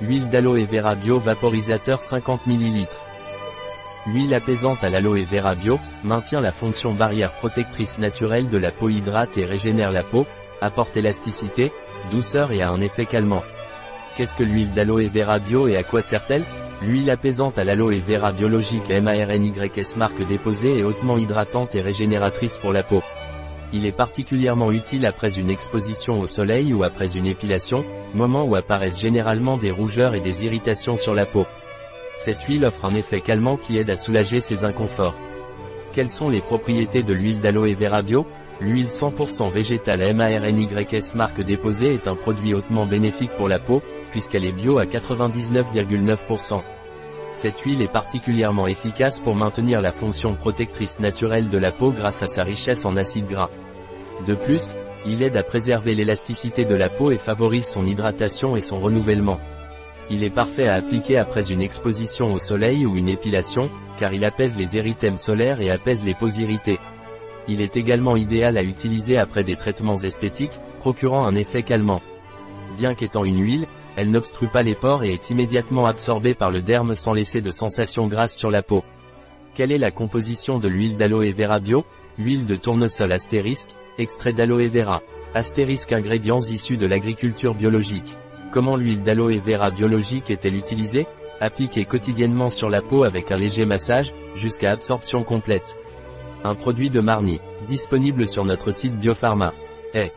Huile d'aloe vera bio vaporisateur 50 ml. L'huile apaisante à l'aloe vera bio, maintient la fonction barrière protectrice naturelle de la peau hydrate et régénère la peau, apporte élasticité, douceur et a un effet calmant. Qu'est-ce que l'huile d'aloe vera bio et à quoi sert-elle? L'huile apaisante à l'aloe vera biologique MARNYS marque déposée est hautement hydratante et régénératrice pour la peau. Il est particulièrement utile après une exposition au soleil ou après une épilation, moment où apparaissent généralement des rougeurs et des irritations sur la peau. Cette huile offre un effet calmant qui aide à soulager ces inconforts. Quelles sont les propriétés de l'huile d'aloe vera bio? L'huile 100% végétale MARNYS marque déposée est un produit hautement bénéfique pour la peau, puisqu'elle est bio à 99,9%. Cette huile est particulièrement efficace pour maintenir la fonction protectrice naturelle de la peau grâce à sa richesse en acides gras. De plus, il aide à préserver l'élasticité de la peau et favorise son hydratation et son renouvellement. Il est parfait à appliquer après une exposition au soleil ou une épilation, car il apaise les érythèmes solaires et apaise les peaux irritées. Il est également idéal à utiliser après des traitements esthétiques, procurant un effet calmant. Bien qu'étant une huile, elle n'obstrue pas les pores et est immédiatement absorbée par le derme sans laisser de sensation grasse sur la peau. Quelle est la composition de l'huile d'aloe vera bio? Huile de tournesol astérisque, extrait d'aloe vera. Astérisque ingrédients issus de l'agriculture biologique. Comment l'huile d'aloe vera biologique est-elle utilisée? Appliquée quotidiennement sur la peau avec un léger massage, jusqu'à absorption complète. Un produit de Marni, disponible sur notre site Biopharma. Eh.